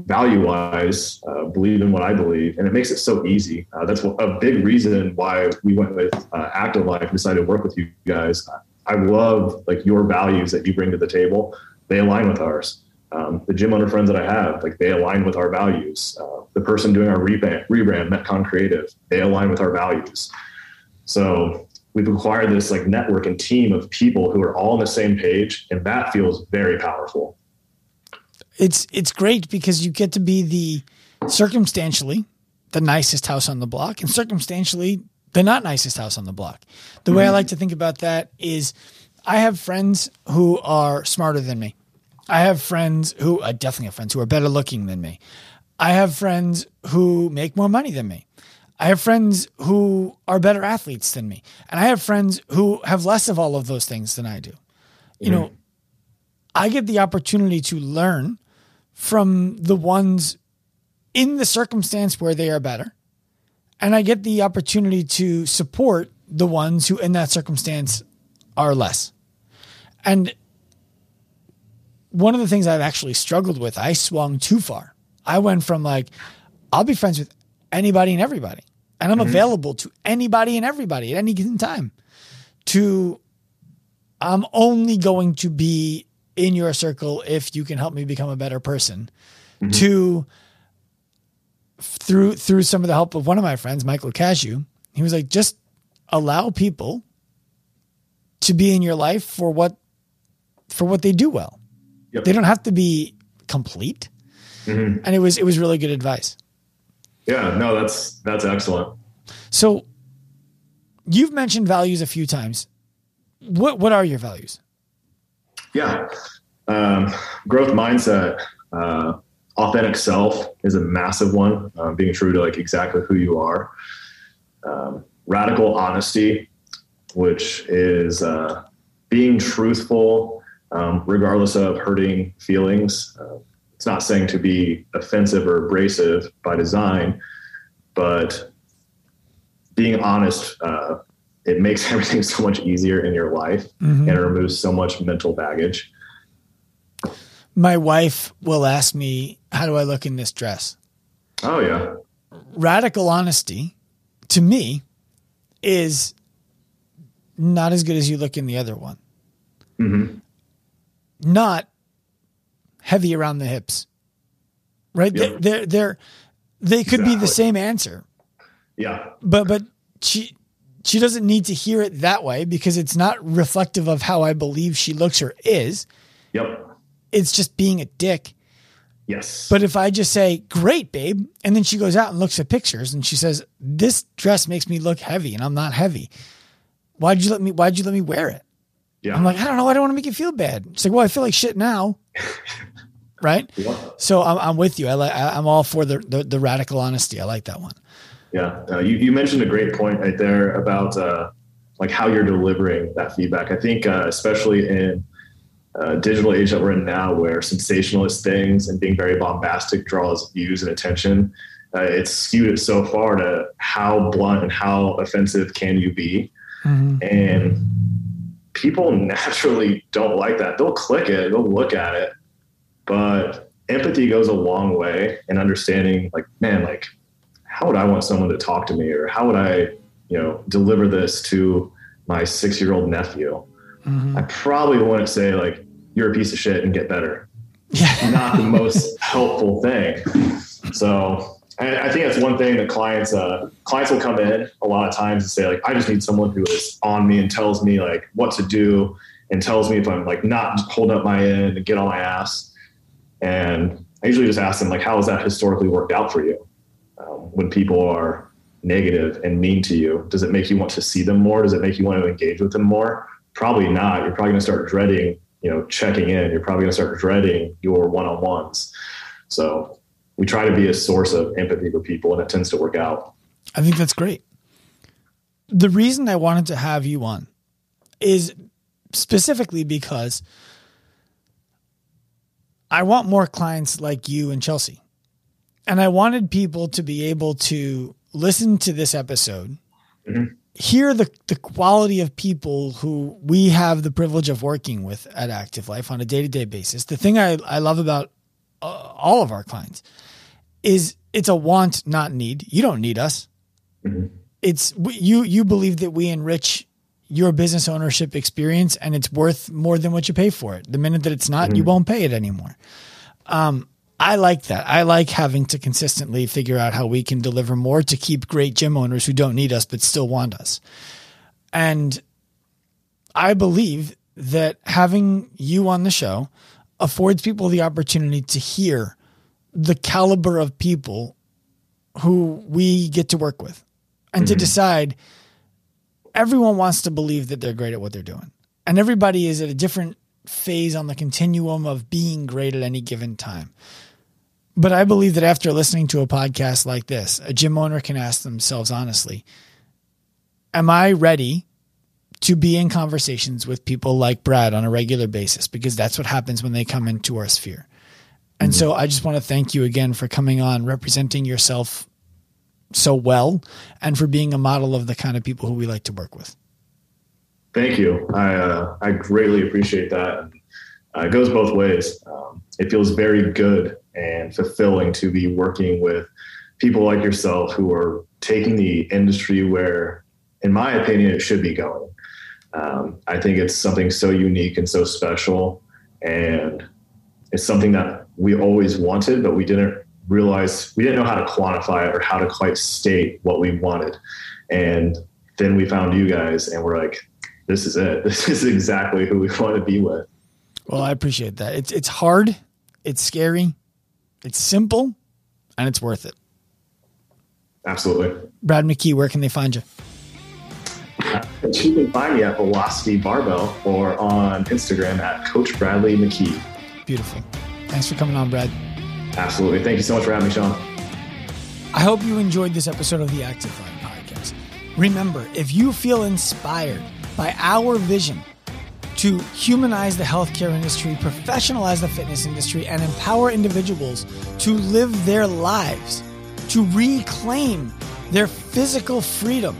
value wise uh, believe in what I believe, and it makes it so easy. Uh, that's a big reason why we went with uh, Active Life decided to work with you guys. I love like your values that you bring to the table. They align with ours. Um, the gym owner friends that I have, like they align with our values. Uh, the person doing our rebrand, rebrand, Metcon Creative, they align with our values. So we've acquired this like network and team of people who are all on the same page, and that feels very powerful it's it's great because you get to be the circumstantially the nicest house on the block and circumstantially the not nicest house on the block. The way I mm-hmm. like to think about that is I have friends who are smarter than me. I have friends who I definitely have friends who are better looking than me. I have friends who make more money than me. I have friends who are better athletes than me. And I have friends who have less of all of those things than I do. You mm-hmm. know, I get the opportunity to learn from the ones in the circumstance where they are better. And I get the opportunity to support the ones who in that circumstance are less. And one of the things I've actually struggled with, I swung too far. I went from like, I'll be friends with anybody and everybody, and I'm mm-hmm. available to anybody and everybody at any given time, to I'm only going to be in your circle if you can help me become a better person. Mm-hmm. To through through some of the help of one of my friends, Michael Cashew, he was like, just allow people to be in your life for what for what they do well. Yep. They don't have to be complete. Mm-hmm. And it was it was really good advice. Yeah, no, that's that's excellent. So you've mentioned values a few times. What what are your values? Yeah. Um, growth mindset, uh, authentic self is a massive one. Um, being true to like exactly who you are. Um, radical honesty, which is uh, being truthful um, regardless of hurting feelings. Uh, it's not saying to be offensive or abrasive by design, but being honest uh, it makes everything so much easier in your life mm-hmm. and it removes so much mental baggage. My wife will ask me, How do I look in this dress? Oh, yeah. Radical honesty to me is not as good as you look in the other one. Mm-hmm. Not heavy around the hips, right? Yep. They're, they're, they could exactly. be the same answer. Yeah. But, but she, she doesn't need to hear it that way because it's not reflective of how I believe she looks or is. Yep. It's just being a dick. Yes. But if I just say, great, babe, and then she goes out and looks at pictures and she says, this dress makes me look heavy and I'm not heavy. Why'd you let me, why'd you let me wear it? Yeah. I'm like, I don't know. I don't want to make you feel bad. It's like, well, I feel like shit now. right. Yeah. So I'm, I'm with you. I like, I'm all for the, the, the radical honesty. I like that one. Yeah, uh, you, you mentioned a great point right there about uh, like how you're delivering that feedback. I think uh, especially in uh, digital age that we're in now, where sensationalist things and being very bombastic draws views and attention, uh, it's skewed it so far to how blunt and how offensive can you be, mm-hmm. and people naturally don't like that. They'll click it, they'll look at it, but empathy goes a long way in understanding like man like how would I want someone to talk to me or how would I, you know, deliver this to my six year old nephew? Mm-hmm. I probably want to say like, you're a piece of shit and get better. Yeah. Not the most helpful thing. So I, I think that's one thing that clients uh, clients will come in a lot of times and say like, I just need someone who is on me and tells me like what to do and tells me if I'm like not holding up my end and get on my ass. And I usually just ask them like, how has that historically worked out for you? Um, when people are negative and mean to you, does it make you want to see them more? Does it make you want to engage with them more? Probably not. You're probably going to start dreading, you know, checking in. You're probably going to start dreading your one-on-ones. So we try to be a source of empathy for people, and it tends to work out. I think that's great. The reason I wanted to have you on is specifically because I want more clients like you and Chelsea. And I wanted people to be able to listen to this episode, mm-hmm. hear the, the quality of people who we have the privilege of working with at Active Life on a day to day basis. The thing I, I love about uh, all of our clients is it's a want, not need. You don't need us. Mm-hmm. It's you. You believe that we enrich your business ownership experience, and it's worth more than what you pay for it. The minute that it's not, mm-hmm. you won't pay it anymore. Um, I like that. I like having to consistently figure out how we can deliver more to keep great gym owners who don't need us but still want us. And I believe that having you on the show affords people the opportunity to hear the caliber of people who we get to work with and mm-hmm. to decide everyone wants to believe that they're great at what they're doing. And everybody is at a different phase on the continuum of being great at any given time. But I believe that after listening to a podcast like this, a gym owner can ask themselves honestly, am I ready to be in conversations with people like Brad on a regular basis? Because that's what happens when they come into our sphere. And mm-hmm. so I just want to thank you again for coming on, representing yourself so well, and for being a model of the kind of people who we like to work with. Thank you. I uh, I greatly appreciate that. Uh, it goes both ways. Um, it feels very good and fulfilling to be working with people like yourself who are taking the industry where, in my opinion, it should be going. Um, I think it's something so unique and so special, and it's something that we always wanted, but we didn't realize we didn't know how to quantify it or how to quite state what we wanted. And then we found you guys, and we're like, "This is it. This is exactly who we want to be with." Well, I appreciate that. It's it's hard, it's scary, it's simple, and it's worth it. Absolutely. Brad McKee, where can they find you? You can find me at Velocity Barbell or on Instagram at Coach Bradley McKee. Beautiful. Thanks for coming on, Brad. Absolutely. Thank you so much for having me, Sean. I hope you enjoyed this episode of the Active Life podcast. Remember, if you feel inspired by our vision to humanize the healthcare industry, professionalize the fitness industry, and empower individuals to live their lives, to reclaim their physical freedom,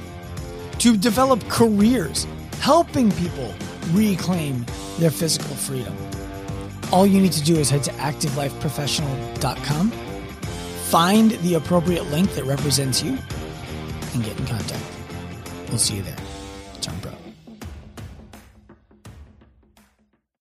to develop careers, helping people reclaim their physical freedom. All you need to do is head to activelifeprofessional.com, find the appropriate link that represents you, and get in contact. We'll see you there.